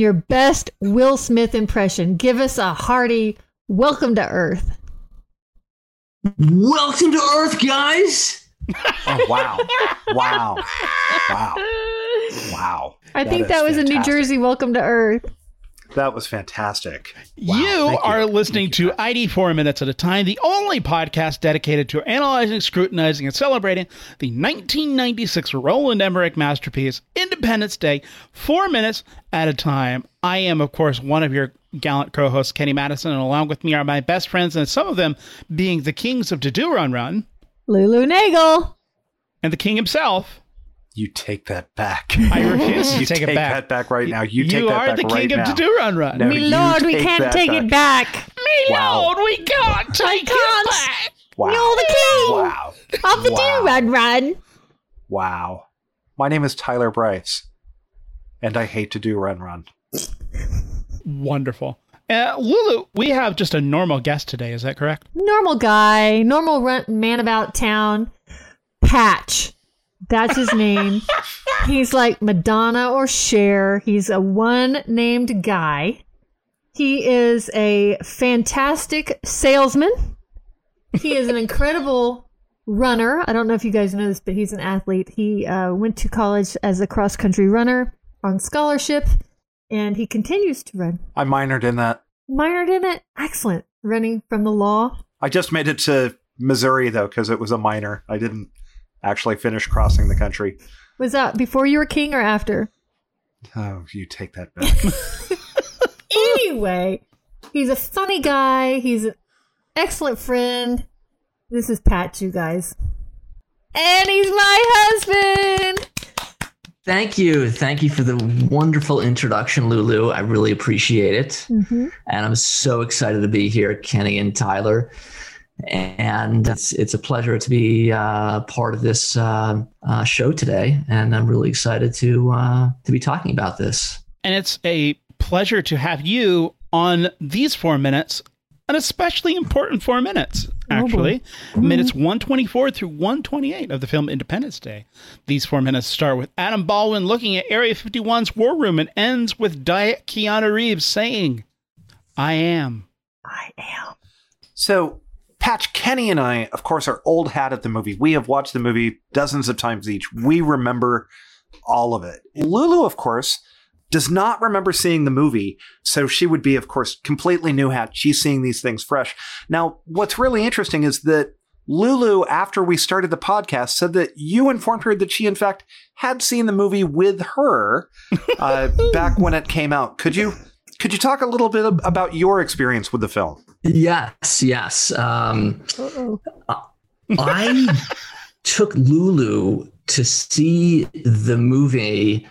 your best Will Smith impression. Give us a hearty welcome to Earth. Welcome to Earth, guys. Oh wow, wow, wow, wow! I think that was a New. Jersey welcome to Earth. That was fantastic. Wow, you thank are listening to ID 4 Minutes at a Time, the only podcast dedicated to analyzing, scrutinizing, and celebrating the 1996 Roland Emmerich masterpiece, Independence Day, four minutes at a time. I am, of course, one of your gallant co hosts, Kenny Madison, and along with me are my best friends, and some of them being the kings of To Do Run Run Lulu Nagel. and the king himself. You take that back. I refuse to you take it back. that back right now. You, take that are back the king right of now. To Do Run Run. No, Me lord, we can't that take it back. Me Wow. lord, we can't take can't. it back. Wow. You're the king Wow. of the Wow. do run run. Wow. My name is Tyler Bryce, and I hate to do run run. Wonderful. Uh, Lulu, we have just a normal guest today. Is that correct? Normal guy, normal run, man about town. Patch. That's his name. He's like Madonna or Cher. He's a one named guy. He is a fantastic salesman. He is an incredible runner. I don't know if you guys know this, but he's an athlete. He uh, went to college as a cross country runner on scholarship, and he continues to run. I minored in that. Minored in it. Excellent. Running from the law. I just made it to Missouri though because it was a minor. I didn't actually finish crossing the country. Was that before you were king or after? Oh, you take that back. Anyway, he's a funny guy. He's an excellent friend. This is Pat, you guys. And he's my husband. Thank you. Thank you for the wonderful introduction, Lulu. I really appreciate it. Mm-hmm. And I'm so excited to be here, Kenny and Tyler. And it's, it's a pleasure to be uh, part of this uh, uh, show today. And I'm really excited to, uh, to be talking about this. And it's a pleasure to have you on these four minutes, an especially important four minutes, actually. Minutes 124 through 128 of the film Independence Day. These four minutes start with Adam Baldwin looking at Area 51's war room and ends with Diet Keanu Reeves saying, I am. I am. So, Patch, Kenny, and I, of course, are old hat at the movie. We have watched the movie dozens of times each. We remember all of it. Lulu, of course, does not remember seeing the movie, so she would be, of course, completely new hat. She's seeing these things fresh. Now, what's really interesting is that Lulu, after we started the podcast, said that you informed her that she, in fact, had seen the movie with her uh, back when it came out. Could you could you talk a little bit about your experience with the film? Yes, yes. Um, I took Lulu to see the movie,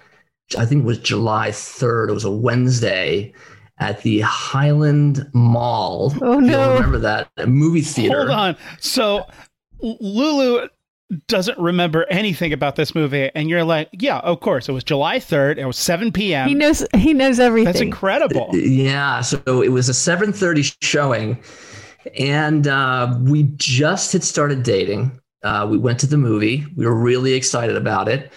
I think it was July 3rd. It was a Wednesday at the Highland Mall. Oh, If you'll no. remember that a movie theater. Hold on. So Lulu doesn't remember anything about this movie, and you're like, yeah, of course. It was July 3rd. It was 7 p.m. He knows he knows everything. That's incredible. Yeah, so it was a 7:30 showing, and uh, we just had started dating. Uh, we went to the movie. We were really excited about it.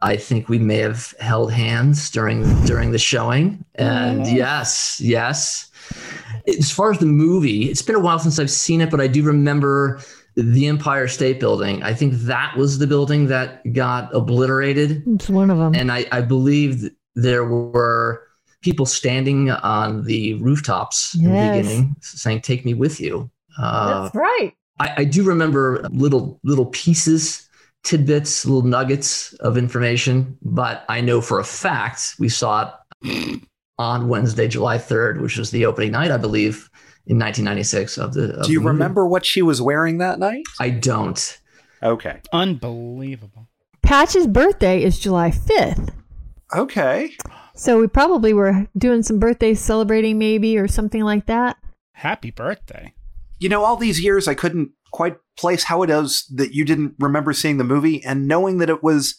I think we may have held hands during during the showing. And yes, yes. As far as the movie, it's been a while since I've seen it, but I do remember the Empire State Building. I think that was the building that got obliterated It's one of them. and I, I believe there were people standing on the rooftops in the beginning saying take me with you uh, That's right. I, I do remember little little pieces tidbits little nuggets of information but i know for a fact we saw it on wednesday july 3rd which was the opening night i believe in 1996 of the of Do you the remember what she was wearing that night? i don't Okay. Unbelievable. Patch's birthday is July 5th. Okay. So we probably were doing some birthday celebrating maybe or something like that. Happy birthday. You know, all these years I couldn't quite place how it is that you didn't remember seeing the movie and knowing that it was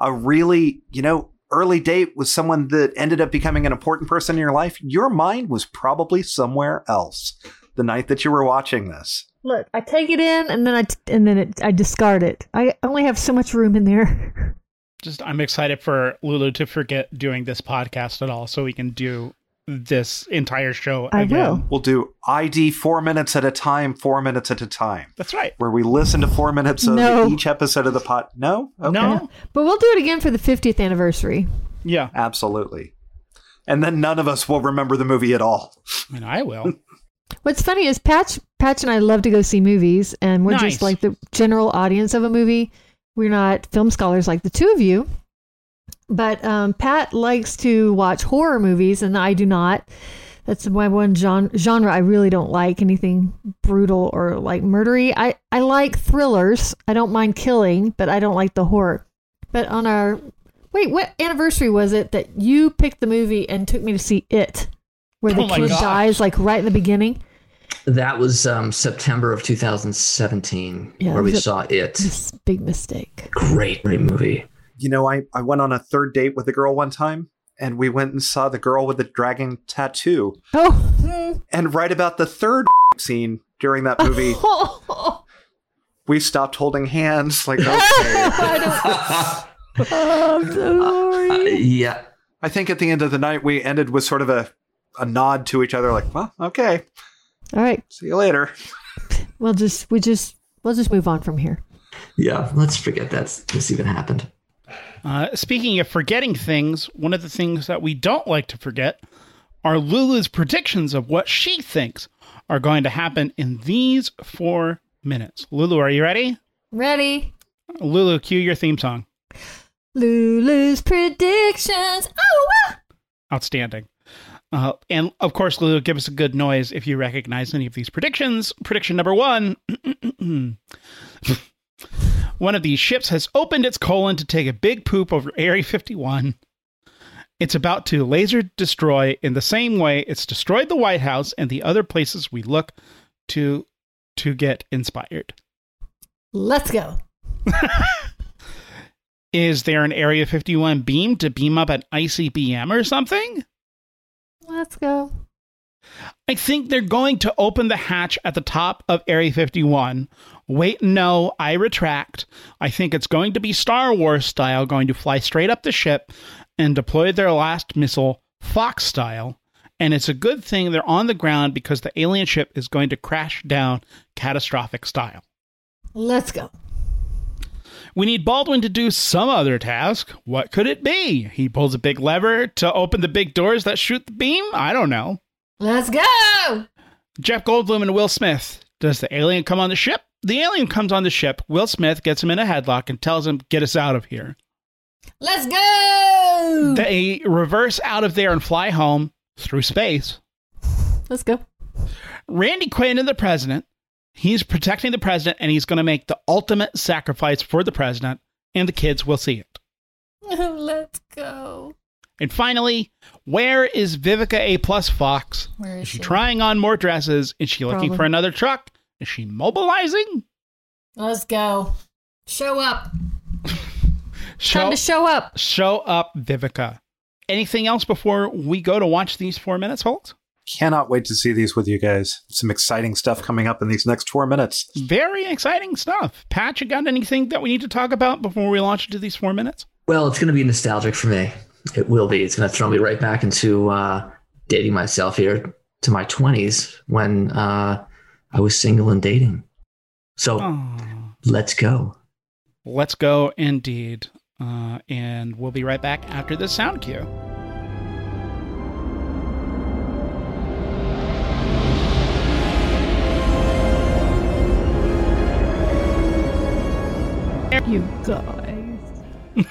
a really, you know, early date with someone that ended up becoming an important person in your life, your mind was probably somewhere else the night that you were watching this. Look, I take it in and then I t- and then it, I discard it. I only have so much room in there. Just I'm excited for Lulu to forget doing this podcast at all, so we can do this entire show. I again. will. We'll do ID four minutes at a time, four minutes at a time, That's right. where we listen to four minutes of No. each episode of the pot. No? Okay. No. But we'll do it again for the 50th anniversary. Yeah. Absolutely. And then none of us will remember the movie at all. I mean, I will. What's funny is Patch, Patch and I love to go see movies, and we're Nice. just like the general audience of a movie. We're not film scholars like the two of you. But um, Pat likes to watch horror movies, and I do not. That's my one gen- genre I really don't like anything brutal or like murdery. I, I like thrillers. I don't mind killing, but I don't like the horror. But on our wait, what anniversary was it that you picked the movie and took me to see it, where the Oh kid gosh. dies like right in the beginning? That was um, September of 2017 Yeah, where we the- saw it. This big mistake. Great, great movie. You know, I, I went on a third date with a girl one time, and we went and saw the girl with the dragon tattoo. Oh, And right about the third scene during that movie, we stopped holding hands. Like, okay. I don't, oh, I'm so Uh, yeah, I think at the end of the night, we ended with sort of a, a nod to each other, like, well, okay, All right, see you later. we'll just we just we'll just move on from here. yeah. Let's forget that's this even happened. Uh, speaking of forgetting things, one of the things that we don't like to forget are Lulu's predictions of what she thinks are going to happen in these four minutes. Lulu, are you ready? Ready? Lulu, cue your theme song. Lulu's predictions. Oh. Outstanding. Uh, and of course, Lulu, give us a good noise if you recognize any of these predictions. Prediction number one One of these ships has opened its colon to take a big poop over Area 51. It's about to laser destroy in the same way it's destroyed the White House and the other places we look to to get inspired. let's go. Is there an Area 51 beam to beam up an ICBM or something? Let's go. I think they're going to open the hatch at the top of Area 51. Wait, no, I retract. I think it's going to be Star Wars style, going to fly straight up the ship and deploy their last missile, Fox style. And it's a good thing they're on the ground because the alien ship is going to crash down catastrophic style. Let's go. We need Baldwin to do some other task. What could it be? He pulls a big lever to open the big doors that shoot the beam? I don't know. Let's go. Jeff Goldblum and Will Smith. Does the alien come on the ship? The alien comes on the ship. Will Smith gets him in a headlock and tells him, Get us out of here. Let's go. They reverse out of there and fly home through space. Let's go. Randy Quaid and the president. He's protecting the president and he's going to make the ultimate sacrifice for the president, and the kids will see it. Let's go. And finally, where is Vivica A plus Fox? Where is Is she she? trying on more dresses? Is she looking Probably. for another truck? Is she mobilizing? Let's go. Show up. Show, Time to show up. show up, Vivica. Anything else before we go to watch these four minutes, folks? Cannot wait to see these with you guys. Some exciting stuff coming up in these next four minutes. Very exciting stuff. Pat, you got anything that we need to talk about before we launch into these four minutes? Well, it's going to be nostalgic for me. It will be. It's going to throw me right back into uh, dating myself here to my 20s when uh, I was single and dating. So Oh, let's go. let's go indeed. Uh, and we'll be right back after this sound cue. You guys.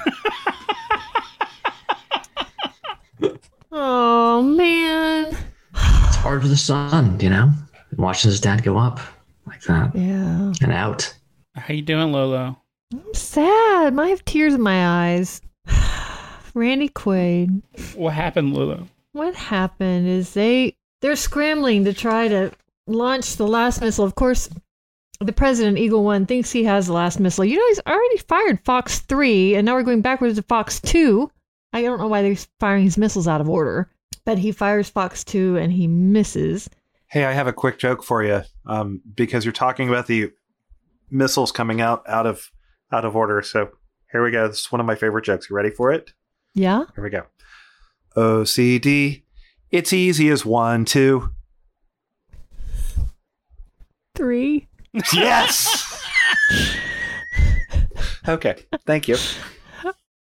oh man. It's hard for the son, you know, watching his dad go up like that Yeah. and out. How you doing, Lolo? I'm sad. I have tears in my eyes. Randy Quaid. What happened, Lolo? What happened is they they're scrambling to try to launch the last missile. Of course, the president, Eagle One, thinks he has the last missile. You know, he's already fired Fox Three, and now we're going backwards to Fox Two. I don't know why they're firing his missiles out of order, but he fires Fox Two and he misses. Hey, I have a quick joke for you. Um, because you're talking about the missiles coming out out of out of order. So Here we go. This is one of my favorite jokes. You ready for it? Yeah. Here we go. OCD. It's easy as one, two. Three. Yes. okay. Thank you.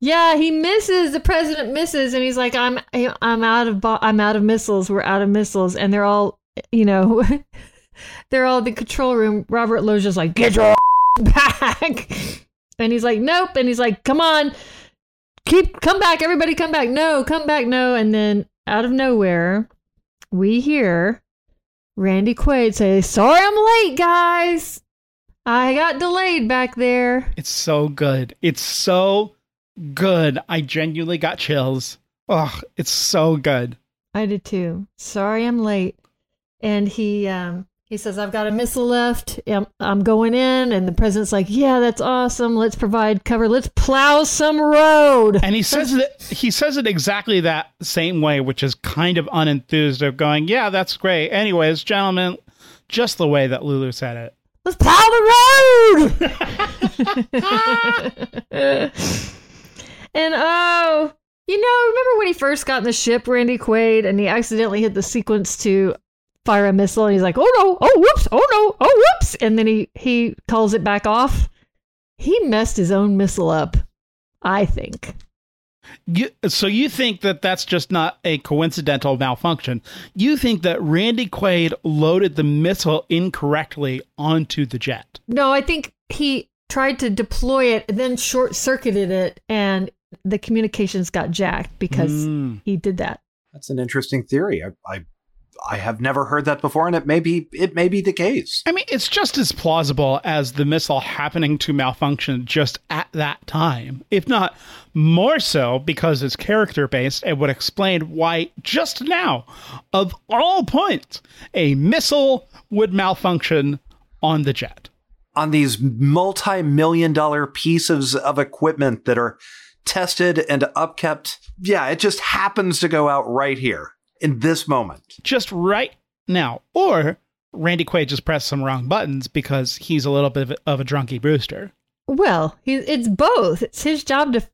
Yeah, he misses. The president misses, and he's like, "I'm, I'm out of, bo- I'm out of missiles. We're out of missiles." And they're all, you know, they're all in the control room. Robert Loggia's like, "Get your back," and he's like, "Nope." And he's like, "Come on, keep, come back, everybody, come back. No, come back, no." And then out of nowhere, we hear Randy Quaid say, "Sorry, I'm late, guys. I got delayed back there." It's so good. It's so good. I genuinely got chills. Oh, it's so good. I did too. Sorry, I'm late. And he um he says I've got a missile left. I'm, I'm going in, and the president's like, "Yeah, that's awesome. Let's provide cover. Let's plow some road." And he says it he says it exactly that same way, which is kind of unenthused of going, Yeah, that's great. Anyways, gentlemen, just the way that Lulu said it. Let's plow the road. and oh, you know, remember when he first got in the ship, Randy Quaid, and he accidentally hit the sequence to fire a missile, and he's like, "Oh no! Oh whoops! Oh no! Oh whoops!" And then he he calls it back off. He messed his own missile up, I think. You, so you think that that's just not a coincidental malfunction? You think that Randy Quaid loaded the missile incorrectly onto the jet? No, I think he tried to deploy it, and then short circuited it, and the communications got jacked because Mm. he did that. That's an interesting theory. I, I I have never heard that before, and it may be it may be the case. I mean, it's just as plausible as the missile happening to malfunction just at that time, if not more so, because it's character based and would explain why just now, of all points, a missile would malfunction on the jet. On these multi-million dollar pieces of equipment that are tested and upkept, yeah, it just happens to go out right here in this moment. just right now. Or Randy Quaid just pressed some wrong buttons because he's a little bit of a, of drunky Brewster. Well, he, it's both. It's his job to f-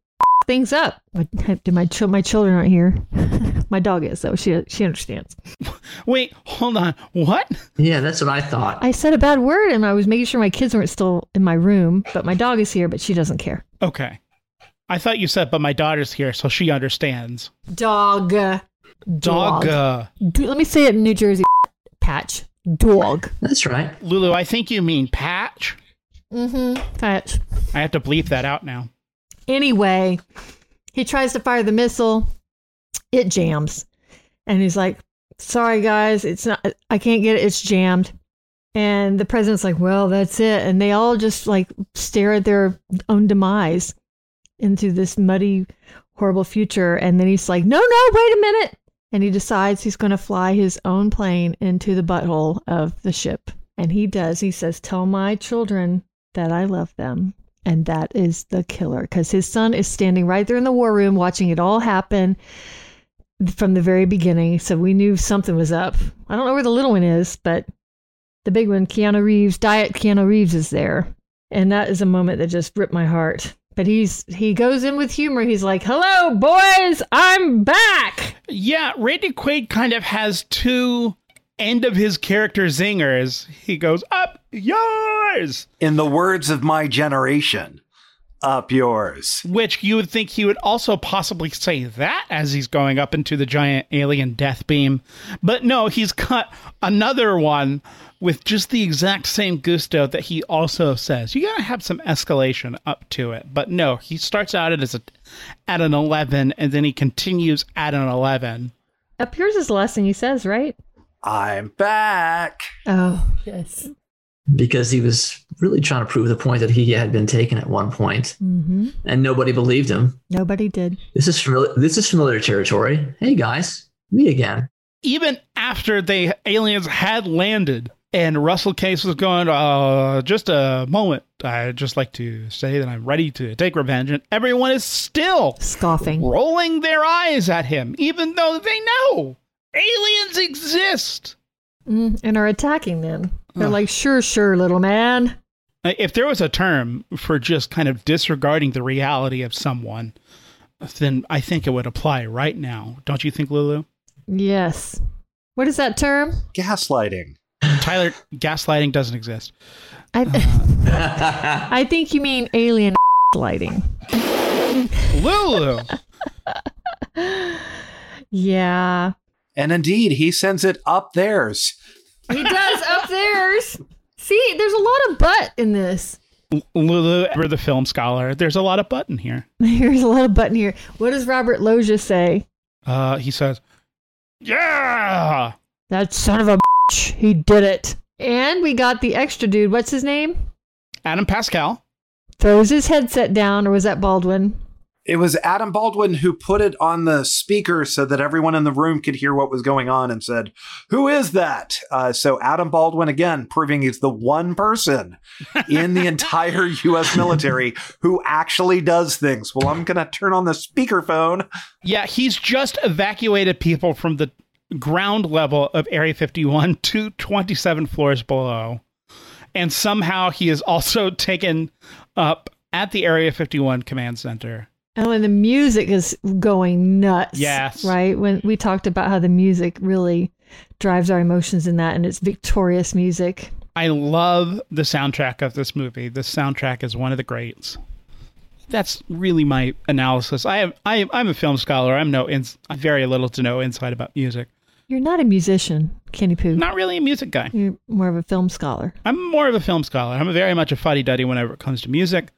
things up. My, do my chil- my children aren't here. my dog is though. She she understands. Wait, hold on. What? Yeah, that's what I thought. I said a bad word, and I was making sure my kids weren't still in my room. But my dog is here, but she doesn't care. Okay. I thought you said, but my daughter's here, so she understands. Dog. Dog. Uh, Do- let me say it in New Jersey. Patch. Dog. That's right. Lulu, I think you mean Patch. Mm-hmm. Patch. I have to bleep that out now. Anyway, he tries to fire the missile. It jams. And he's like, sorry, guys, it's not, I can't get it. It's jammed. And the president's like, well, that's it. And they all just like stare at their own demise into this muddy, horrible future. And then he's like, no, no, wait a minute. And he decides he's going to fly his own plane into the butthole of the ship. And he does. He says, tell my children that I love them. And that is the killer because his son is standing right there in the war room watching it all happen from the very beginning. So we knew something was up. I don't know where the little one is, but the big one, Keanu Reeves, Diet Keanu Reeves is there. And that is a moment that just ripped my heart. But he's he goes in with humor. He's like, "Hello, boys, I'm back." Yeah, Randy Quaid kind of has two end of his character zingers. He goes, Up yours! In the words of my generation, up yours. Which you would think he would also possibly say that as he's going up into the giant alien death beam. But no, he's got another one with just the exact same gusto that he also says. You gotta have some escalation up to it. But no, he starts out as a, at an 11 and then he continues at an 11. Appears yours is the last he says, right? I'm back. Oh, yes. Because he was really trying to prove the point that he had been taken at one point, hmm and nobody believed him. Nobody did. This is familiar. This is familiar territory. Hey guys, me again. even after the aliens had landed and Russell Casse was going, uh, just a moment. I'd just like to say that I'm ready to take revenge. And everyone is still Scoffing. rolling their eyes at him, even though they know aliens exist. Mm, and are attacking them. They're Ugh. like, sure, sure, little man. Uh, If there was a term for just kind of disregarding the reality of someone, then I think it would apply right now. Don't you think, Lulu? Yes. What is that term? Gaslighting. Tyler, gaslighting doesn't exist. I, I think you mean alien lighting. Lulu! Yeah. And indeed, he sends it up theirs. He does up theirs. See, there's a lot of butt in this. Lulu, we're the film scholar. There's a lot of butt in here. There's a lot of butt in here. What does Robert Loggia say? Uh, he says, Yeah! That son of a bitch. He did it. And we got the extra dude. What's his name? Adam Pascal. Throws his headset down, or was that Baldwin? It was Adam Baldwin who put it on the speaker so that everyone in the room could hear what was going on and said, Who is that? Uh, so Adam Baldwin, again, proving he's the one person in the entire U.S. military who actually does things. Well, I'm going to turn on the speakerphone. Yeah, he's just evacuated people from the ground level of Area 51 to 27 floors below. And somehow he is also taken up at the Area 51 command center. Oh, and the music is going nuts. Yes. Right? When we talked about how the music really drives our emotions in that, and it's victorious music. I love the soundtrack of this movie. The soundtrack is one of the greats. That's really my analysis. I am I am, I'm a film scholar. I'm no ins- very little to no insight about music. You're not a musician, Kenny Pooh. Not really a music guy. You're more of a film scholar. I'm more of a film scholar. I'm very much a fuddy duddy whenever it comes to music.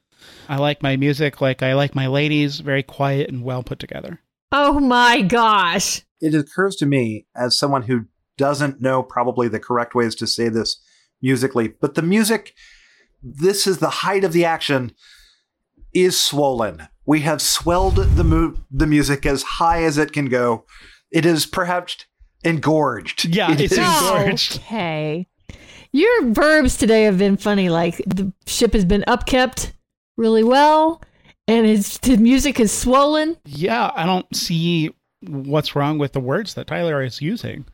I like my music like I like my ladies, very quiet and well put together. Oh my gosh. It occurs to me, as someone who doesn't know probably the correct ways to say this musically, but the music, this is the height of the action, is swollen. We have swelled the, mu- the music as high as it can go. It is perhaps engorged. Yeah, It it's is- engorged. Okay. Your verbs today have been funny. Like the ship has been upkept really well, and it's, the music is swollen. Yeah, I don't see what's wrong with the words that Tyler is using.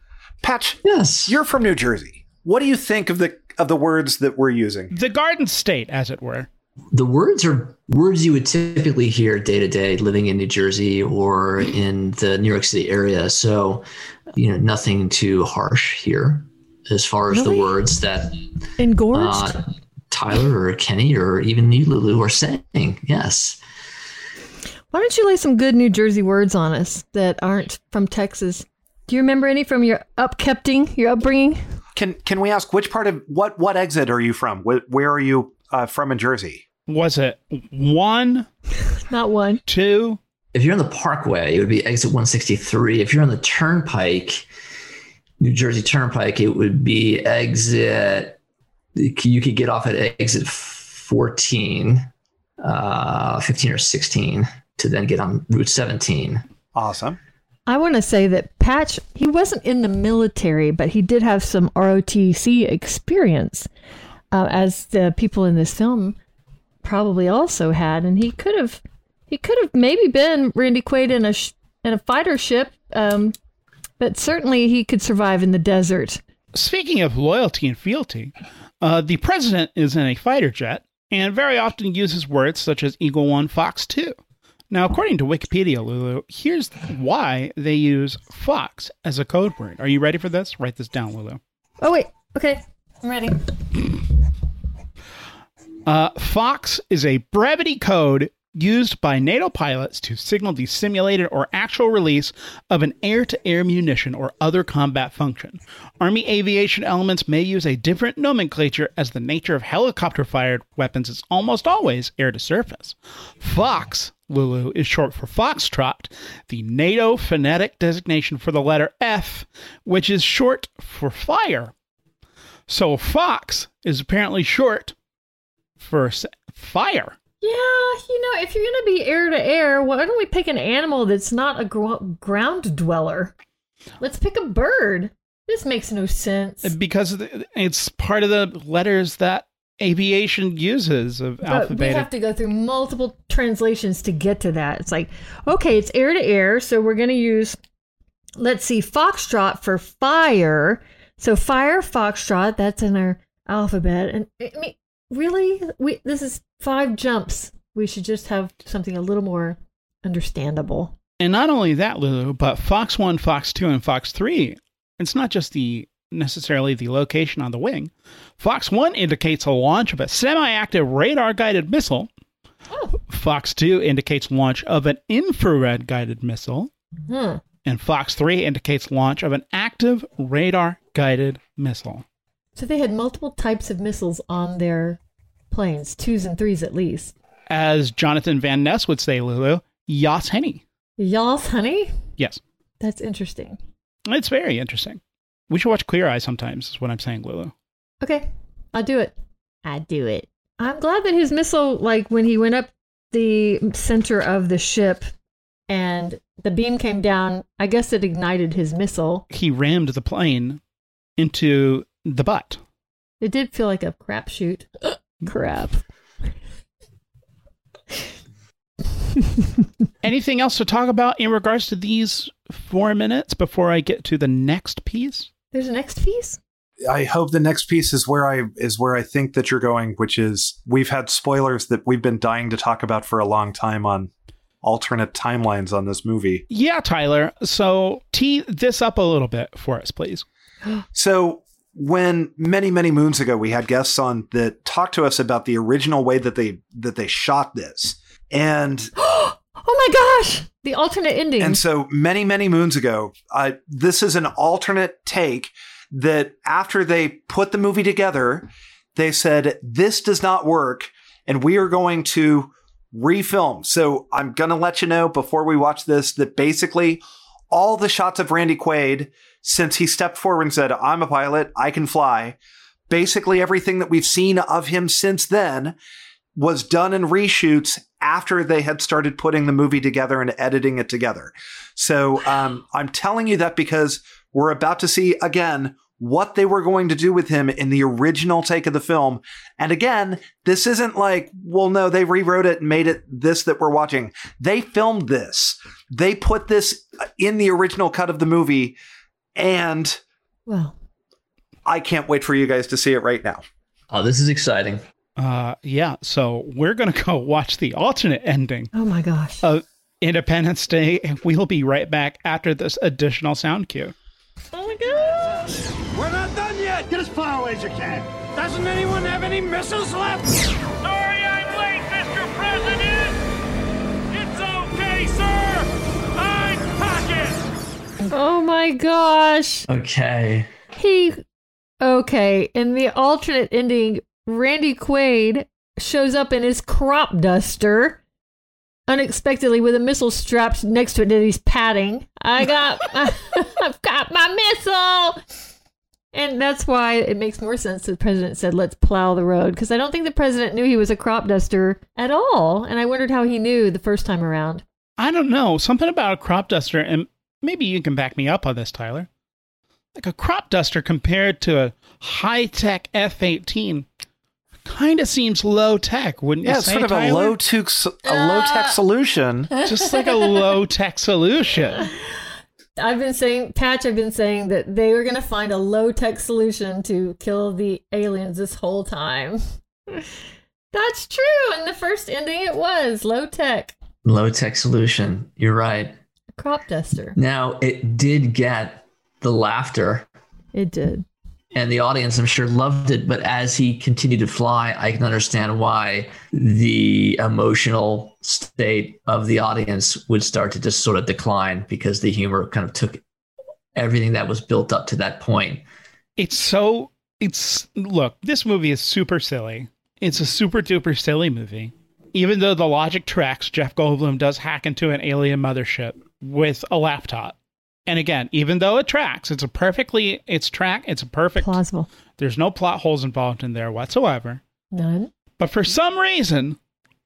Patch, yes. you're from New Jersey. What do you think of the of the words that we're using? The Garden State, as it were. the words are words you would typically hear day to day living in New Jersey or in the New York City area. So, you know, nothing too harsh here as far as Really? the words that Engorged? uh, Tyler or Kenny or even you, Lulu, are saying. Yes. Why don't you lay some good New Jersey words on us that aren't from Texas? Do you remember any from your upkepting, your upbringing? Can can we ask which part of what what exit are you from? Where, where are you uh, from in Jersey? Was it one, Not one. two? If you're on the Parkway, it would be exit 163. If you're on the Turnpike, New Jersey Turnpike, it would be exit. You could get off at exit 14, uh, 15 or 16 to then get on Route 17. Awesome. I want to say that Patch, he wasn't in the military, but he did have some ROTC experience, uh, as the people in this film probably also had, and he could have, he could have maybe been Randy Quaid in a sh- in a fighter ship, um, but certainly he could survive in the desert. Speaking of loyalty and fealty, uh, the president is in a fighter jet and very often uses words such as Eagle 1, Fox 2. Now, according to Wikipedia, Lulu, here's why they use Fox as a code word. Are you ready for this? Write this down, Lulu. Oh wait, okay, I'm ready. Uh, Fox is a brevity code used by NATO pilots to signal the simulated or actual release of an air to air munition or other combat function. Army aviation elements may use a different nomenclature as the nature of helicopter fired weapons is almost always air to surface. Fox, Lulu, is short for Foxtrot, the NATO phonetic designation for the letter F, which is short for fire. So Fox is apparently short for fire. Yeah, you know, if you're gonna be air to air, why don't we pick an animal that's not a gro- ground dweller? Let's pick a bird. This makes no sense. Uh, because it's part of the letters that aviation uses of But we have to go through multiple translations to get to that. It's like, okay, it's air to air, so we're going to use, let's see, foxtrot for fire. So fire, foxtrot, that's in our alphabet. And I mean, really? We this is five jumps. We should just have something a little more understandable. And not only that, Lulu, but Fox 1, Fox 2, and Fox 3, it's not just the necessarily the location on the wing. Fox 1 indicates a launch of a semi-active radar-guided missile. Oh. Fox 2 indicates launch of an infrared guided missile. Hmm. And Fox 3 indicates launch of an active radar guided missile. So they had multiple types of missiles on their planes, twos and threes at least. As Jonathan Van Ness would say, Lulu, Yas Henny. Y'all's honey? Yes. That's interesting. It's very interesting. We should watch Queer Eye sometimes, is what I'm saying, Lulu. Okay, I'll do it. I do it. I'm glad that his missile, like when he went up the center of the ship and the beam came down, I guess it ignited his missile. He rammed the plane into the butt. It did feel like a crapshoot. Crap. Anything else to talk about in regards to these four minutes before I get to the next piece? There's a next piece? I hope the next piece is where I is where I think that you're going, which is we've had spoilers that we've been dying to talk about for a long time on alternate timelines on this movie. Yeah, Tyler. So tee this up a little bit for us, please. So when many many moons ago we had guests on that talked to us about the original way that they that they shot this. And oh my gosh! The alternate ending. And so many, many moons ago, uh, this is an alternate take that after they put the movie together, they said, this does not work and we are going to refilm. So I'm going to let you know before we watch this that basically all the shots of Randy Quaid, since he stepped forward and said, I'm a pilot, I can fly, basically everything that we've seen of him since then was done in reshoots after they had started putting the movie together and editing it together. So um, I'm telling you that because we're about to see again what they were going to do with him in the original take of the film. And again, this isn't like, well, no, they rewrote it and made it this that we're watching. They filmed this. They put this in the original cut of the movie. And well, I can't wait for you guys to see it right now. Oh, this is exciting. Uh, yeah. So we're gonna go watch the alternate ending oh my gosh. of Independence Day, and we'll be right back after this additional sound cue. oh my gosh. We're not done yet! Get as far away as you can! Doesn't anyone have any missiles left? Sorry I'm late, Mr. President! Oh my gosh. Okay. He. Okay. In the alternate ending, Randy Quaid shows up in his crop duster unexpectedly with a missile strapped next to it that he's patting. I got, I've got my missile. And that's why it makes more sense that the president said, let's plow the road. Because I don't think the president knew he was a crop duster at all. And I wondered how he knew the first time around. I don't know something about a crop duster, and maybe you can back me up on this, Tyler. Like a crop duster compared to a high tech F eighteen, kind of seems low tech, wouldn't Yeah, you it's say? sort of a Tyler? low tech a low tech solution. just like a low tech solution. I've been saying, Patch, I've been saying that they were going to find a low tech solution to kill the aliens this whole time. That's true. In the first ending, it was low tech. Low tech solution. You're right. Crop duster. Now, it did get the laughter, It did. and the audience, I'm sure, loved it. But as he continued to fly, I can understand why the emotional state of the audience would start to just sort of decline because the humor kind of took everything that was built up to that point. It's so it's look, this movie is super silly. It's a super duper silly movie. Even though the logic tracks, Jeff Goldblum does hack into an alien mothership with a laptop. And again, even though it tracks, it's a perfectly it's track, it's a perfect Plausible. there's no plot holes involved in there whatsoever. None. But for some reason,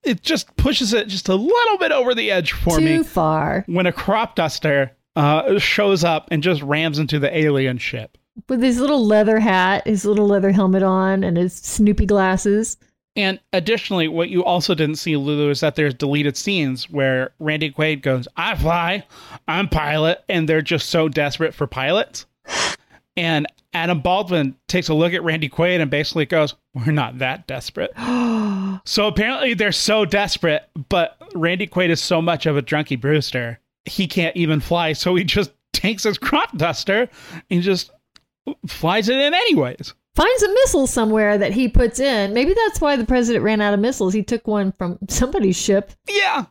it just pushes it just a little bit over the edge for Too me Too far. when a crop duster uh, shows up and just rams into the alien ship. With his little leather hat, his little leather helmet on, and his Snoopy glasses. And additionally, what you also didn't see, Lulu, is that there's deleted scenes where Randy Quaid goes, I fly, I'm pilot, and they're just so desperate for pilots. And Adam Baldwin takes a look at Randy Quaid and basically goes, We're not that desperate. so apparently they're so desperate, but Randy Quaid is so much of a drunky Brewster, he can't even fly. So he just takes his crop duster and just flies it in anyways. Finds a missile somewhere that he puts in. Maybe that's why the president ran out of missiles. He took one from somebody's ship. Yeah.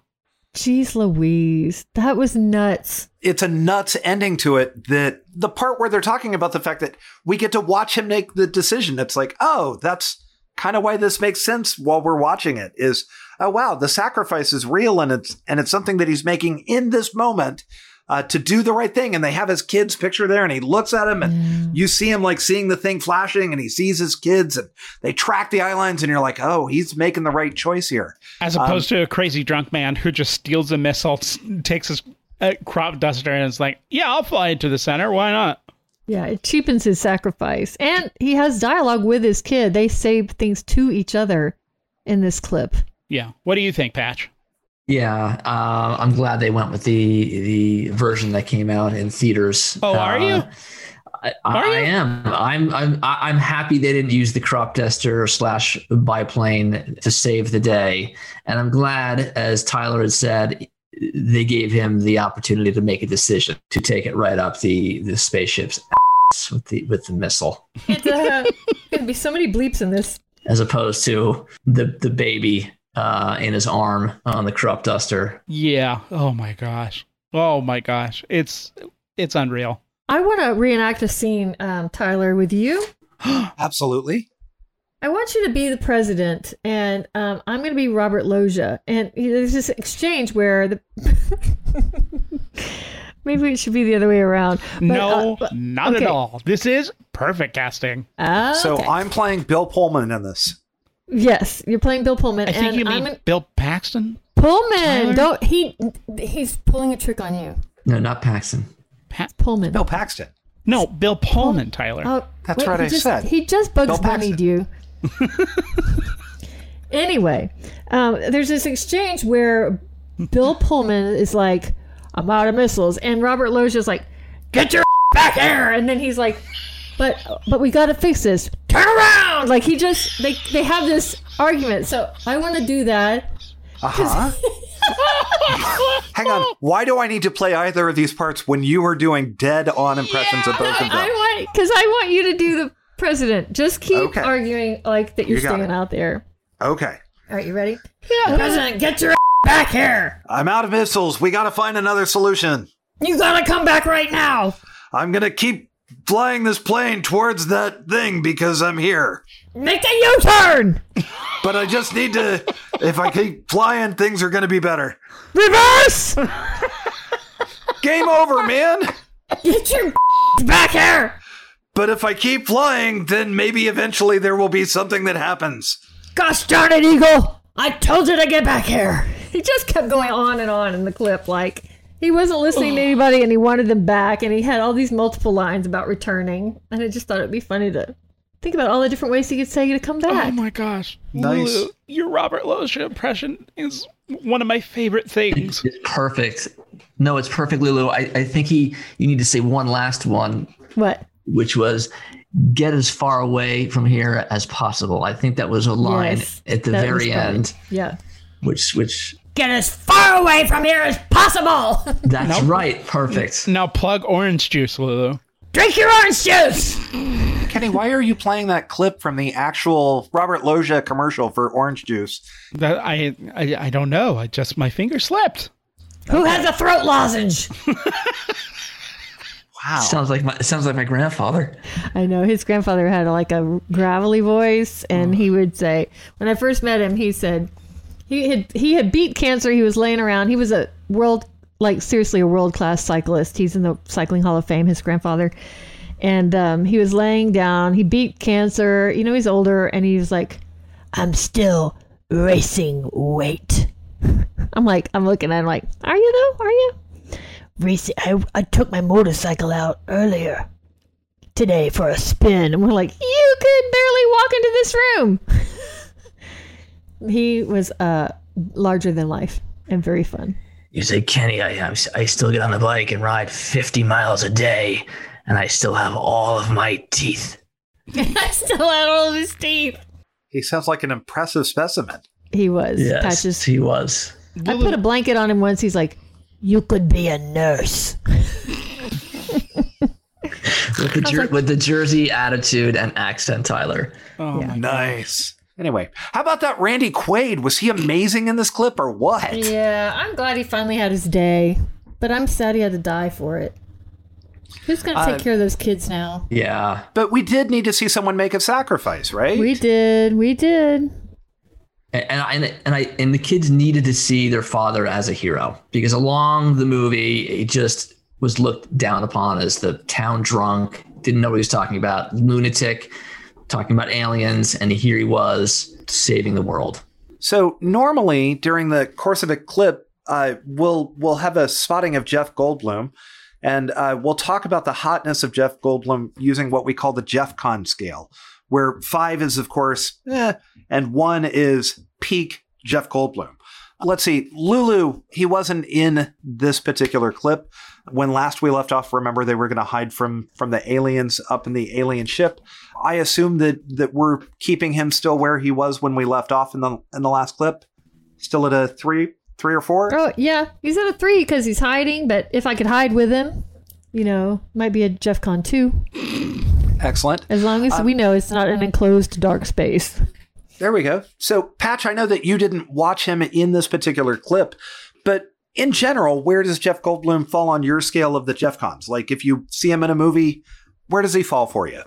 Jeez Louise. That was nuts. It's a nuts ending to it that the part where they're talking about the fact that we get to watch him make the decision. It's like, oh, that's kind of why this makes sense while we're watching it is, oh, wow, the sacrifice is real and it's, and it's something that he's making in this moment uh, to do the right thing. And they have his kid's picture there and he looks at him and you see him like seeing the thing flashing and he sees his kids and they track the eye lines and you're like, oh, he's making the right choice here. As opposed to a crazy drunk man who just steals a missile, takes his uh, crop duster, and is like, Yeah, I'll fly into the center. Why not? Yeah, it cheapens his sacrifice. And he has dialogue with his kid. They say things to each other in this clip. Yeah. What do you think, Patch? Yeah, uh, I'm glad they went with the the version that came out in theaters. Oh, are you? Uh, I, Are I you? am. I'm. I'm. I'm happy they didn't use the crop duster slash biplane to save the day, and I'm glad, as Tyler had said, they gave him the opportunity to make a decision to take it right up the the spaceship's ass with the with the missile, It's, uh, gonna be so many bleeps in this. as opposed to the the baby uh, in his arm on the crop duster. Yeah. Oh my gosh. Oh my gosh. It's it's unreal. I want to reenact a scene, um, Tyler, with you. Absolutely. I want you to be the president, and um, I'm going to be Robert Loggia. And you know, there's this exchange where the maybe it should be the other way around. But, no, uh, but- not okay. at all. This is perfect casting. Ah, So. I'm playing Bill Pullman in this. Yes, you're playing Bill Pullman, I think and you mean in- Bill Paxton. Pullman. Tyler? Don't he? He's pulling a trick on you, No, not Paxton. Pullman. Bill Paxton. No, Bill Pullman, Tyler. Oh, That's right, he I just, said. He just Bugs Bill Bunny'd you. anyway, um, there's this exchange where Bill Pullman is like, I'm out of missiles. And Robert Loggia's like, get your back here. And then he's like, but but we got to fix this. Turn around. Like he just, they, they have this argument. So I want to do that. Uh huh. Hang on. Why do I need to play either of these parts when you are doing dead on impressions of both of them? I want, because I want you to do the president. Just keep Okay. arguing like that you're You staying it. out there. Okay. All right, you ready? Yeah. President, get your back here. I'm out of missiles. We got to find another solution. You gotta come back right now. I'm going to keep flying this plane towards that thing because I'm here. Make a U-turn. But I just need to, if I keep flying, things are going to be better. Reverse. Game over, man. Get your back here. But if I keep flying, then maybe eventually there will be something that happens. Gosh darn it, Eagle. I told you to get back here. He just kept going on and on in the clip like he wasn't listening to anybody and he wanted them back and he had all these multiple lines about returning and I just thought it'd be funny to think about all the different ways he could say to come oh back Oh my gosh. Nice. Lulu, your Robert Loggia impression is one of my favorite things. It's perfect. No, it's perfect, Lulu. I, I think he you need to say one last one, what? which was get as far away from here as possible. I think that was a line Yes, at the very end, Yeah. which which Get as far away from here as possible. that's right. Perfect. Now plug orange juice, Lulu. Drink your orange juice. Kenny, why are you playing that clip from the actual Robert Loggia commercial for orange juice? That I, I I don't know. I just my finger slipped. Who has a throat lozenge? Wow. Sounds like my sounds like my grandfather. I know his grandfather had like a gravelly voice, and he would say, when I first met him, he said he had he had beat cancer. He was laying around. He was a world like seriously a world class cyclist. He's in the Cycling Hall of Fame. His grandfather, and um, he was laying down. He beat cancer. You know, he's older, and he was like, "I'm still racing weight." I'm like, I'm looking at him like, "Are you though? Are you?" Racing. I I took my motorcycle out earlier today for a spin. And we're like, you could barely walk into this room. he was uh, larger than life and very fun. You say, Kenny, I I still get on the bike and ride 50 miles a day, and I still have all of my teeth. I still had all of his teeth. He sounds like an impressive specimen. He was. Yes, Patches. he was. I put a blanket on him once. He's like, "You could be a nurse." With the, jer- with the Jersey attitude and accent, Tyler. Oh Yeah. Nice. Anyway, how about that Randy Quaid? Was he amazing in this clip or what? Yeah, I'm glad he finally had his day, but I'm sad he had to die for it. Who's gonna take Uh, care of those kids now? Yeah. But we did need to see someone make a sacrifice, right? We did. We did. And, and I and I and the kids needed to see their father as a hero because along the movie, it just was looked down upon as the town drunk, didn't know what he was talking about, lunatic, talking about aliens, and here he was saving the world. So normally during the course of a clip, uh, we'll we'll have a spotting of Jeff Goldblum, and uh, we'll talk about the hotness of Jeff Goldblum using what we call the Jeff Con scale, where five is of course, eh, and one is peak Jeff Goldblum. Let's see, Lulu, he wasn't in this particular clip. When last we left off, remember they were going to hide from from the aliens up in the alien ship. I assume that that we're keeping him still where he was when we left off in the in the last clip. Still at a three, three or four. Oh yeah, he's at a three because he's hiding. But if I could hide with him, you know, might be a Jeff Con two. Excellent. As long as we um, know it's not an enclosed dark space. There we go. So, Patch, I know that you didn't watch him in this particular clip, but in general, where does Jeff Goldblum fall on your scale of the Jeff Cons? Like, if you see him in a movie, where does he fall for you?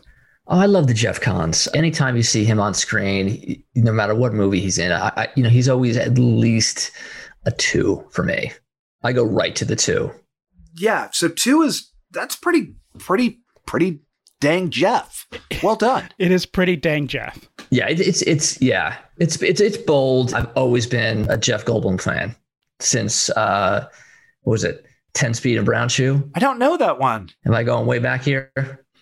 Oh, I love the Jeff Cons. Anytime you see him on screen, no matter what movie he's in, I, I, you know, he's always at least a two for me. I go right to the two. Yeah. So two is that's pretty, pretty, pretty dang Jeff. Well done. It is pretty dang Jeff. Yeah, it, it's it's yeah, it's it's it's bold. I've always been a Jeff Goldblum fan since uh, what was it, Ten Speed and Brown Shoe? I don't know that one. Am I going way back here?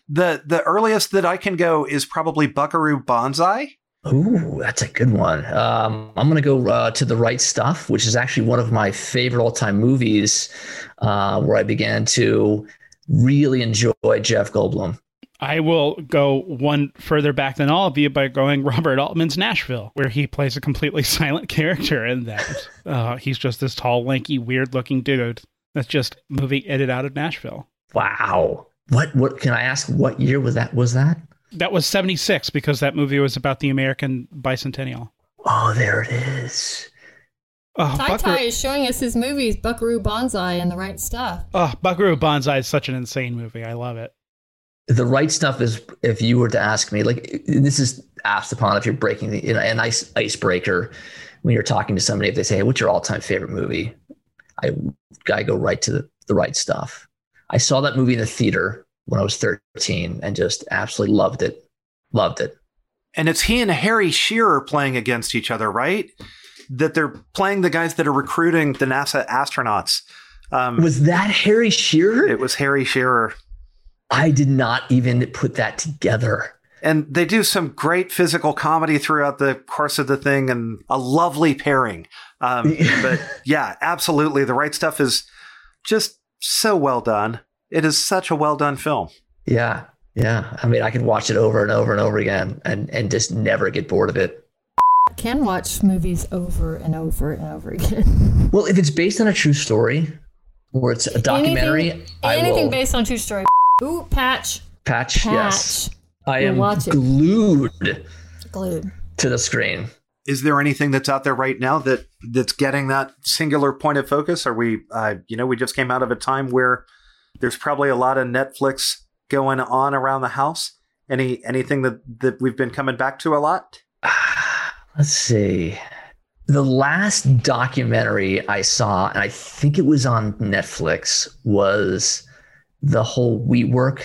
The the earliest that I can go is probably Buckaroo Banzai. Ooh, that's a good one. Um, I'm gonna go uh, to the right stuff, which is actually one of my favorite all-time movies, uh, where I began to really enjoy Jeff Goldblum. I will go one further back than all of you by going Robert Altman's Nashville, where he plays a completely silent character in that. Uh, he's just this tall, lanky, weird-looking dude. That's just movie edited out of Nashville. Wow. What what can I ask? What year was that? Was that? That was 76 because that movie was about the American bicentennial. Oh, there it is. Oh, Tai Buckaroo, Tai is showing us his movies, Buckaroo Banzai and the right stuff. oh, Buckaroo Banzai is such an insane movie. I love it. The right stuff is if you were to ask me like this is asked upon if you're breaking the you know, an ice icebreaker when you're talking to somebody if they say hey, what's your all-time favorite movie i i go right to the, the right stuff i saw that movie in the theater when i was 13 and just absolutely loved it loved it And it's he and Harry Shearer playing against each other, right? That they're playing the guys that are recruiting the NASA astronauts. Um, was that harry shearer it was Harry Shearer. I did not even put that together And they do some great physical comedy throughout the course of the thing and a lovely pairing. Um, but yeah, absolutely. The right stuff is just so well done. It is such a well done film. yeah yeah i mean i could watch it over and over and over again and and just never get bored of it I can watch movies over and over and over again. Well, if it's based on a true story or it's a documentary, anything, I anything will based on true story. Ooh, patch, patch. patch, Yes, I We'll am watch it. glued glued. to the screen. Is there anything that's out there right now that that's getting that singular point of focus? Are we, uh, you know, we just came out of a time where there's probably a lot of Netflix going on around the house. Any anything that that we've been coming back to a lot? Let's see. The last documentary I saw, and I think it was on Netflix, was the whole WeWork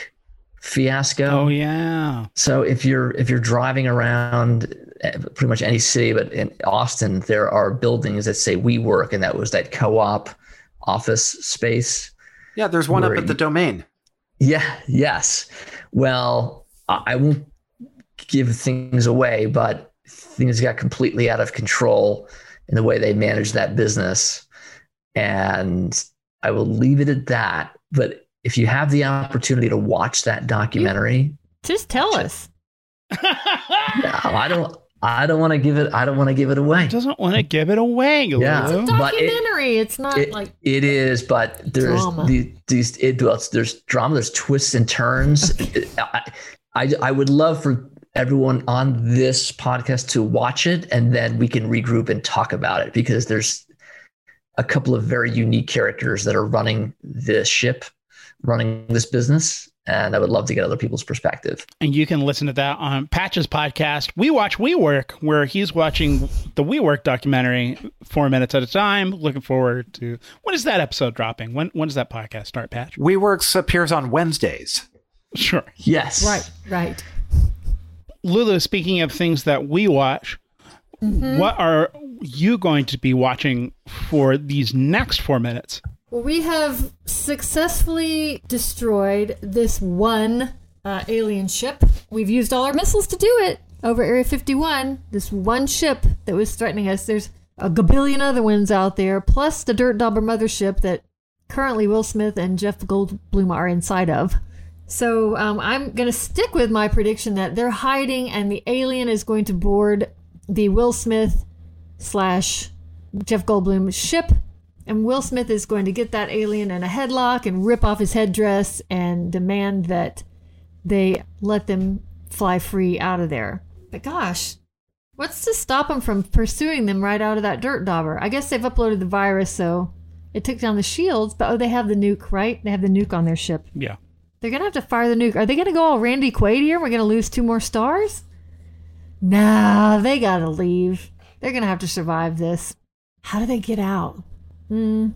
fiasco. Oh yeah. So if you're if you're driving around eh, pretty much any city, but in Austin, there are buildings that say WeWork, and that was that co-op office space. Yeah, there's one up at the you- domain. Yeah. Yes. Well, I I won't give things away, but things got completely out of control in the way they managed that business, and I will leave it at that. But if you have the opportunity to watch that documentary, Just tell us. no, I don't. I don't want to give it. I don't want to give it away. Doesn't want to give it away. Yeah. Lulu. But it- Documentary. it's not It, like it is, but there's Drama. these. It, well, there's drama. There's twists and turns. I, I I would love for everyone on this podcast to watch it, and then we can regroup and talk about it because there's a couple of very unique characters that are running this ship, running this business, and I would love to get other people's perspective. And you can listen to that on Patch's podcast, We Watch We Work, where he's watching the We Work documentary four minutes at a time. Looking forward to when is that episode dropping? When when does that podcast start, Patch? WeWorks appears on Wednesdays. Sure. Yes, right, right. Lulu, speaking of things that we watch, mm-hmm. what are you going to be watching for these next four minutes? Well, we have successfully destroyed this one uh, alien ship. We've used all our missiles to do it over Area 51. This one ship that was threatening us. There's a gabillion other ones out there, plus the Dirt Dauber mothership that currently Will Smith and Jeff Goldblum are inside of. So um, I'm going to stick with my prediction that they're hiding and the alien is going to board the Will Smith slash Jeff Goldblum ship. And Will Smith is going to get that alien in a headlock and rip off his headdress and demand that they let them fly free out of there. But gosh, what's to stop them from pursuing them right out of that dirt dauber? I guess they've uploaded the virus, so it took down the shields. But oh, they have the nuke, right? They have the nuke on their ship. Yeah. They're gonna have to fire the nuke. Are they gonna go all Randy Quaid here? We're gonna lose two more stars? Nah, they gotta leave. They're gonna have to survive this. How do they get out? Hmm.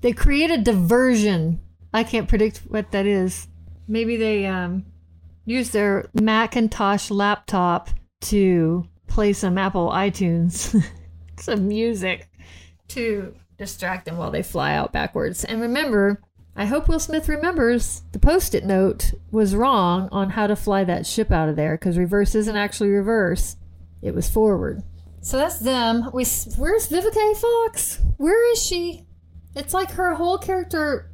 They create a diversion. I can't predict what that is. Maybe they um use their Macintosh laptop to play some Apple iTunes, some music to distract them while they fly out backwards. And remember, I hope Will Smith remembers the post it note was wrong on how to fly that ship out of there because reverse isn't actually reverse, it was forward. So that's them. We, where's Vivica. Fox? Where is she? It's like her whole character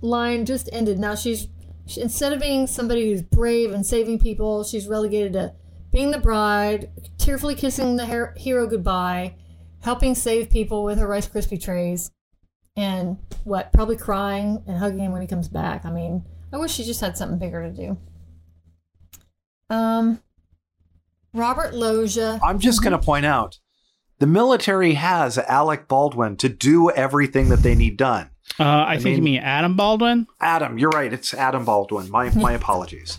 line just ended. Now she's she, instead of being somebody who's brave and saving people, she's relegated to being the bride, tearfully kissing the her- hero goodbye, helping save people with her Rice Krispie trays, and what? Probably crying and hugging him when he comes back. I mean, I wish she just had something bigger to do. Um, Robert Loggia. I'm just going to point out the military has Alec Baldwin to do everything that they need done. Uh, I, think you mean- mean Adam Baldwin. Adam, you're right. It's Adam Baldwin. My my apologies.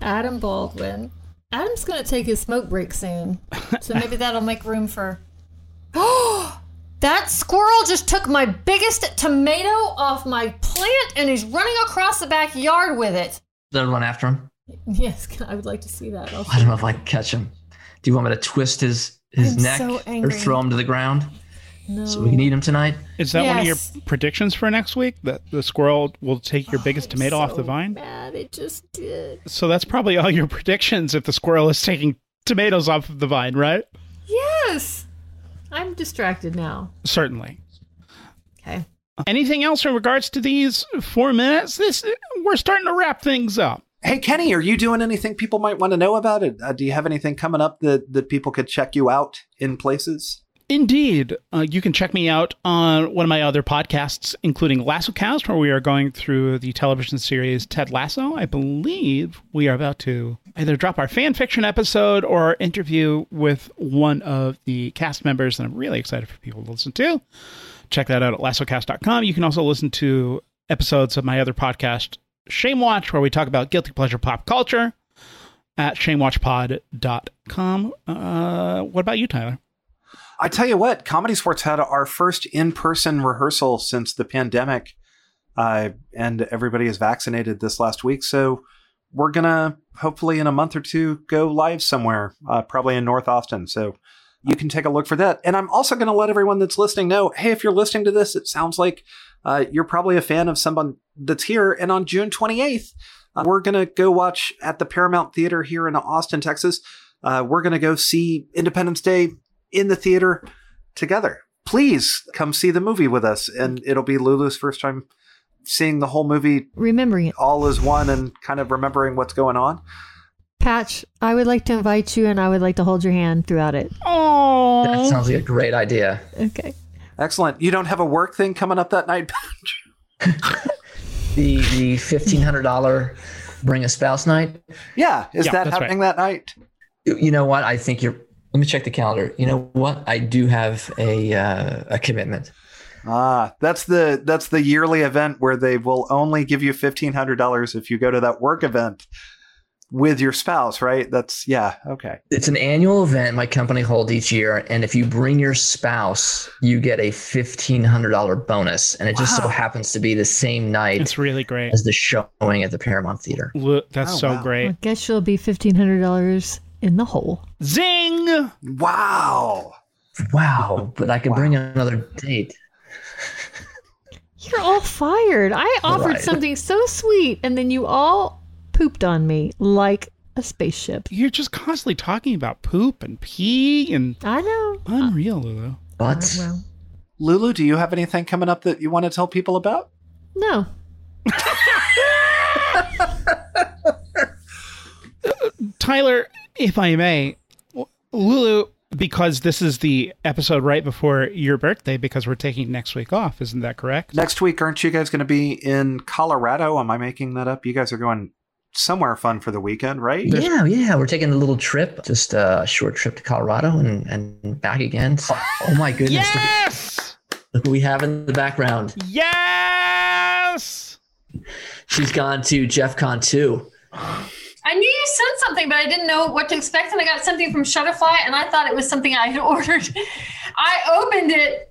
Adam Baldwin. Adam's going to take his smoke break soon. So maybe that'll make room for. Oh! That squirrel just took my biggest tomato off my plant and he's running across the backyard with it. Did I run after him? Yes, I would like to see that. I'll I don't know if I can catch him. Do you want me to twist his his I'm neck so or throw him to the ground no. so we can eat him tonight? Is that one of your predictions for next week? That the squirrel will take your oh, biggest I'm tomato off the vine? Mad, it just did. So that's probably all your predictions if the squirrel is taking tomatoes off of the vine, right? Yes, I'm distracted now. Certainly. Okay. Anything else in regards to these four minutes? This we're starting to wrap things up. Hey Kenny, are you doing anything people might want to know about it? Uh, do you have anything coming up that that people could check you out in places? Indeed. Uh, you can check me out on one of my other podcasts, including Lasso Cast, where we are going through the television series Ted Lasso. I believe we are about to either drop our fan fiction episode or our interview with one of the cast members that I'm really excited for people to listen to. Check that out at lassocast.com. You can also listen to episodes of my other podcast, Shame Watch, where we talk about guilty pleasure pop culture at shamewatchpod.com. Uh, what about you, Tyler? I tell you what, Comedy Sports had our first in-person rehearsal since the pandemic, uh, and everybody is vaccinated this last week. So we're gonna hopefully in a month or two go live somewhere, uh, probably in North Austin. So you can take a look for that. And I'm also gonna let everyone that's listening know, hey, if you're listening to this, it sounds like uh, you're probably a fan of someone that's here. And on June 28th, uh, we're gonna go watch at the Paramount Theater here in Austin, Texas. Uh, we're gonna go see Independence Day in the theater together. Please come see the movie with us, and it'll be Lulu's first time seeing the whole movie Remembering it. all as one and kind of remembering what's going on? Patch, I would like to invite you and I would like to hold your hand throughout it. That Oh, sounds like a great idea. Okay. Excellent. You don't have a work thing coming up that night? The the fifteen hundred dollar bring a spouse night. yeah. Is Yeah, that that's happening that night? You know what? I think you're. Let me check the calendar. You know what? I do have a uh, a commitment. Ah, that's the that's the yearly event where they will only give you fifteen hundred dollars if you go to that work event with your spouse, right? That's yeah, okay. It's an annual event my company holds each year, and if you bring your spouse, you get a fifteen hundred dollar bonus, and it just so happens to be the same night it's really great. as the showing at the Paramount Theater. Lu- That's Oh, so wow. I great. guess you'll be $1,500 in the hole. Zing! Wow. Wow! But I could Wow. bring another date. You're all fired. I offered Right. something so sweet and then you all pooped on me like a spaceship. You're just constantly talking about poop and pee and I know. unreal, Lulu. But Well, Lulu, do you have anything coming up that you want to tell people about? no. Tyler, if I may, Lulu, because this is the episode right before your birthday, because we're taking next week off, isn't that correct? Next week, aren't you guys going to be in Colorado? Am I making that up? You guys are going somewhere fun for the weekend, right? yeah, yeah, we're taking a little trip, just a short trip to Colorado and and back again. So- oh my goodness! Look, Yes! look what we have in the background. Yes! She's gone to Jeff Con too. I knew you sent something, but I didn't know what to expect. And I got something from Shutterfly, and I thought it was something I had ordered. I opened it,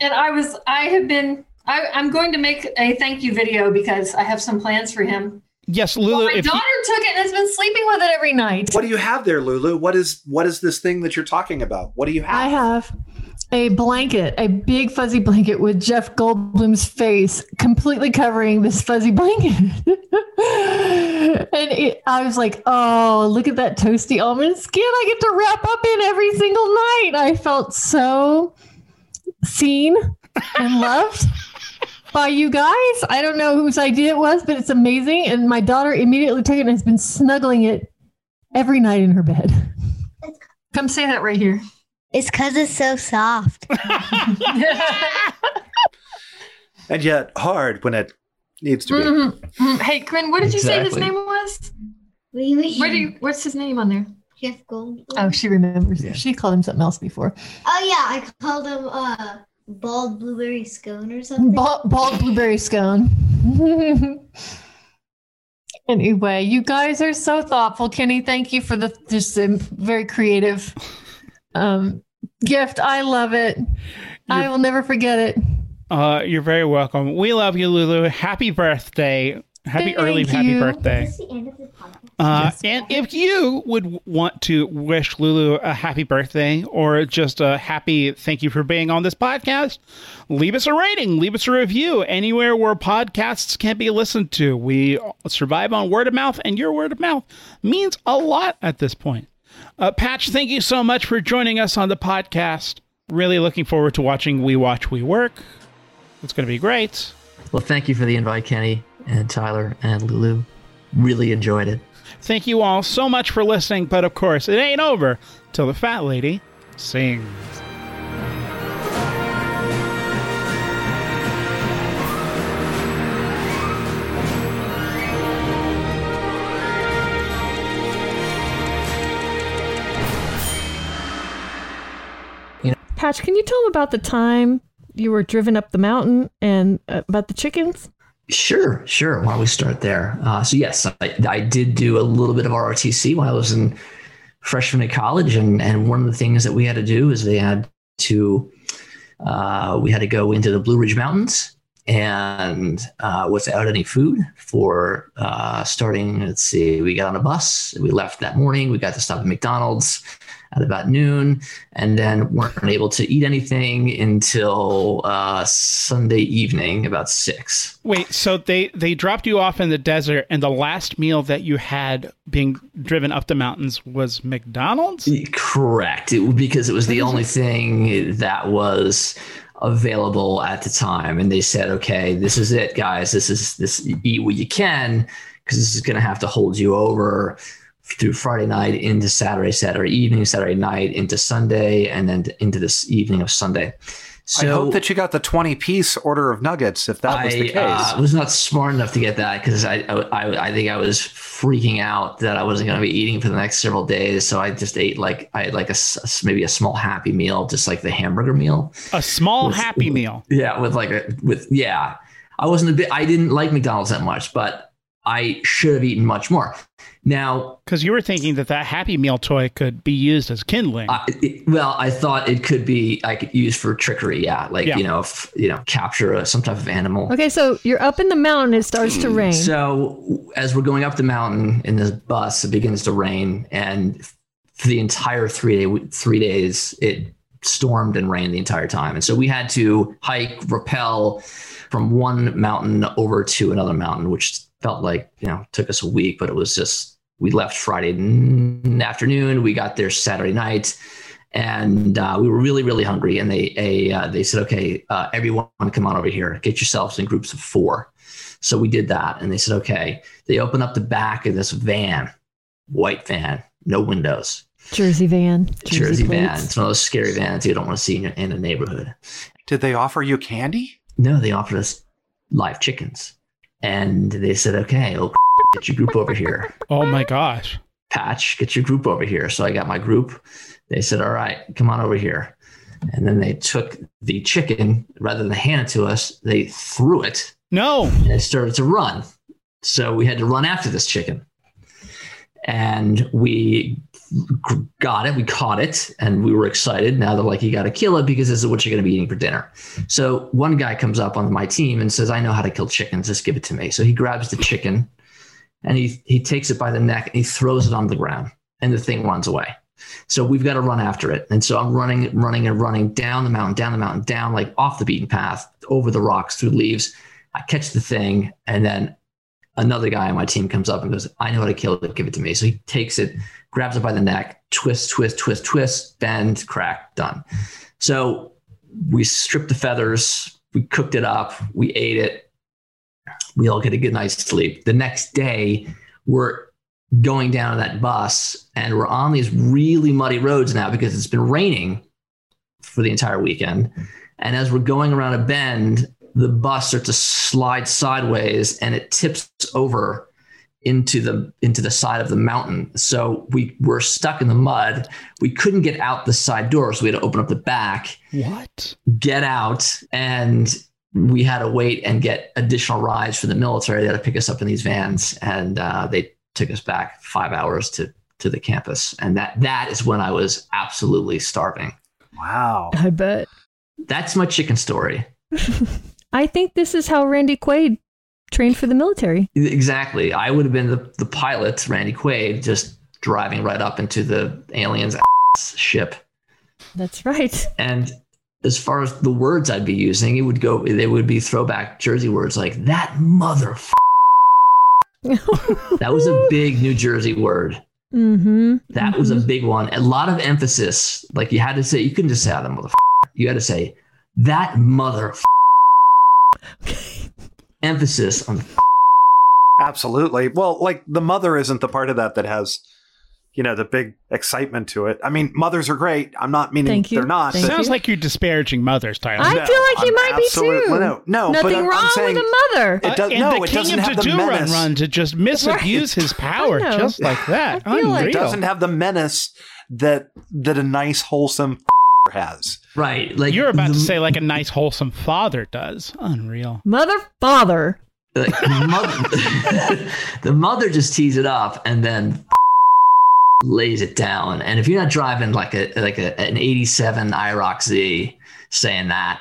and I was I have been I, I'm going to make a thank you video because I have some plans for him. Yes, Lulu, My if daughter you, took it and has been sleeping with it every night. What do you have there, Lulu? What is what is this thing that you're talking about? What do you have? I have a blanket, a big fuzzy blanket with Jeff Goldblum's face completely covering this fuzzy blanket. and it, I was like, oh, look at that toasty almond skin I get to wrap up in every single night. I felt so seen and loved. By you guys. I don't know whose idea it was, but it's amazing. And my daughter immediately took it and has been snuggling it every night in her bed. Come say that right here. It's because it's so soft. and yet hard when it needs to be. Mhm, mhm. Hey, Quinn, what did you say his name was? What do you mean? Where do you, what's his name on there? Jeff Goldblum? Oh, she remembers. Yeah. She called him something else before. Oh, yeah, I called him uh, bald blueberry scone or something. Bald, bald blueberry scone. anyway, you guys are so thoughtful, Kenny. Thank you for the just a very creative um, gift. I love it. I will never forget it. uh, you're very welcome. We love you, Lulu. Happy birthday. Happy Thank early happy birthday. Is this the end of the podcast? Uh, and if you would want to wish Lulu a happy birthday or just a happy thank you for being on this podcast, leave us a rating, leave us a review anywhere where podcasts can be listened to. We survive on word of mouth, and your word of mouth means a lot at this point. Uh, Patch, thank you so much for joining us on the podcast. Really looking forward to watching We Watch, We Work. It's going to be great. Well, thank you for the invite, Kenny and Tyler and Lulu. Really enjoyed it. Thank you all so much for listening, but of course, it ain't over till the fat lady sings. Patch, can you tell them about the time you were driven up the mountain and uh, about the chickens? Sure, sure. Why don't we start there? Uh, so yes, I, I did do a little bit of ROTC while I was in freshman at college, and and one of the things that we had to do is they had to uh, we had to go into the Blue Ridge Mountains and uh, without any food for uh, starting. Let's see, we got on a bus. We left that morning. We got to stop at McDonald's at about noon, and then weren't able to eat anything until uh, Sunday evening about six. Wait, so they they dropped you off in the desert, and the last meal that you had being driven up the mountains was McDonald's? Correct. It, was because it was the only thing that was available at the time, and they said, "Okay, this is it, guys. This is this eat what you can because this is going to have to hold you over." Through Friday night into Saturday, Saturday evening, Saturday night into Sunday, and then into this evening of Sunday. So I hope that you got the 20 piece order of nuggets if that was the case. I uh, was not smart enough to get that because I, I I think I was freaking out that I wasn't going to be eating for the next several days. So I just ate like I had like a s- maybe a small Happy Meal, just like the hamburger meal. A small With- Happy Meal. Yeah, with like a with yeah. I wasn't a bit. I didn't like McDonald's that much, but I should have eaten much more. Now Because you were thinking that that Happy Meal toy could be used as kindling. I, it, well, I thought it could be I could use for trickery. Yeah, like Yeah. you know, if, you know, capture a, some type of animal. Okay, so you're up in the mountain. It starts to rain. So as we're going up the mountain in this bus, it begins to rain, and for the entire three day three days, it stormed and rained the entire time, and so we had to hike, rappel from one mountain over to another mountain, which felt like you know took us a week, but it was just we left Friday n- afternoon, we got there Saturday night. And uh, we were really, really hungry, and they a, uh, they said, "Okay, uh, everyone, come on over here. Get yourselves in groups of four. So we did that, and they said, "Okay." They opened up the back of this van, white van, no windows, Jersey van. Jersey, van. It's one of those scary vans you don't want to see in, your, in a neighborhood. Did they offer you candy? No, they offered us live chickens, and they said, "Okay, oh, get your group over here." oh my gosh. Patch, get your group over here. So I got my group. They said, All right, come on over here. And then they took the chicken, rather than hand it to us, they threw it No. and it started to run. So we had to run after this chicken. And we got it, we caught it, and we were excited. Now they're like, You got to kill it because this is what you're going to be eating for dinner. So one guy comes up on my team and says, I know how to kill chickens. Just give it to me. So he grabs the chicken and he, he takes it by the neck and he throws it on the ground, and the thing runs away. So we've got to run after it. And so I'm running, running, and running down the mountain, down the mountain, down like off the beaten path, over the rocks, through leaves. I catch the thing, and then another guy on my team comes up and goes, I know how to kill it, give it to me. So he takes it, grabs it by the neck, twist, twist, twist, twist, bend, crack, done. So we stripped the feathers, we cooked it up, we ate it. We all get a good night's sleep. The next day, we're going down that bus and we're on these really muddy roads now because it's been raining for the entire weekend. And as we're going around a bend, the bus starts to slide sideways and it tips over into the into the side of the mountain. So we were stuck in the mud. We couldn't get out the side door, so we had to open up the back What? get out and we had to wait and get additional rides for the military. They had to pick us up in these vans and uh, they took us back five hours to to the campus. And that that is when I was absolutely starving. Wow. I bet. That's my chicken story. I think this is how Randy Quaid trained for the military. Exactly. I would have been the, the pilot, Randy Quaid, just driving right up into the aliens ship. That's right. And as far as the words I'd be using, it would go they would be throwback Jersey words like that mother that was a big New Jersey word. mm-hmm. That was a big one. A lot of emphasis. Like you had to say, you couldn't just say that mother. You had to say that mother. emphasis on. Absolutely. Well, like the mother isn't the part of that that has, you know, the big excitement to it. I mean, mothers are great. I'm not meaning Thank you. they're not. Thank but- you. Sounds like you're disparaging mothers, Tyler. I No, feel like you I'm might be too. no, no, but Nothing I'm- I'm wrong with a mother. It does- and no, the it king doesn't of have the the do run menace. run to just misabuse his power just like that. I feel like- It doesn't have the menace that that a nice wholesome has. Right. Like You're about the, to say like a nice wholesome father does. Unreal. Mother, father. like, the mother. the mother just tees it up and then lays it down. And if you're not driving like a like a, an '87 IROC Z saying that,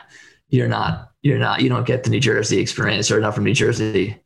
you're not you're not you don't get the New Jersey experience or not from New Jersey.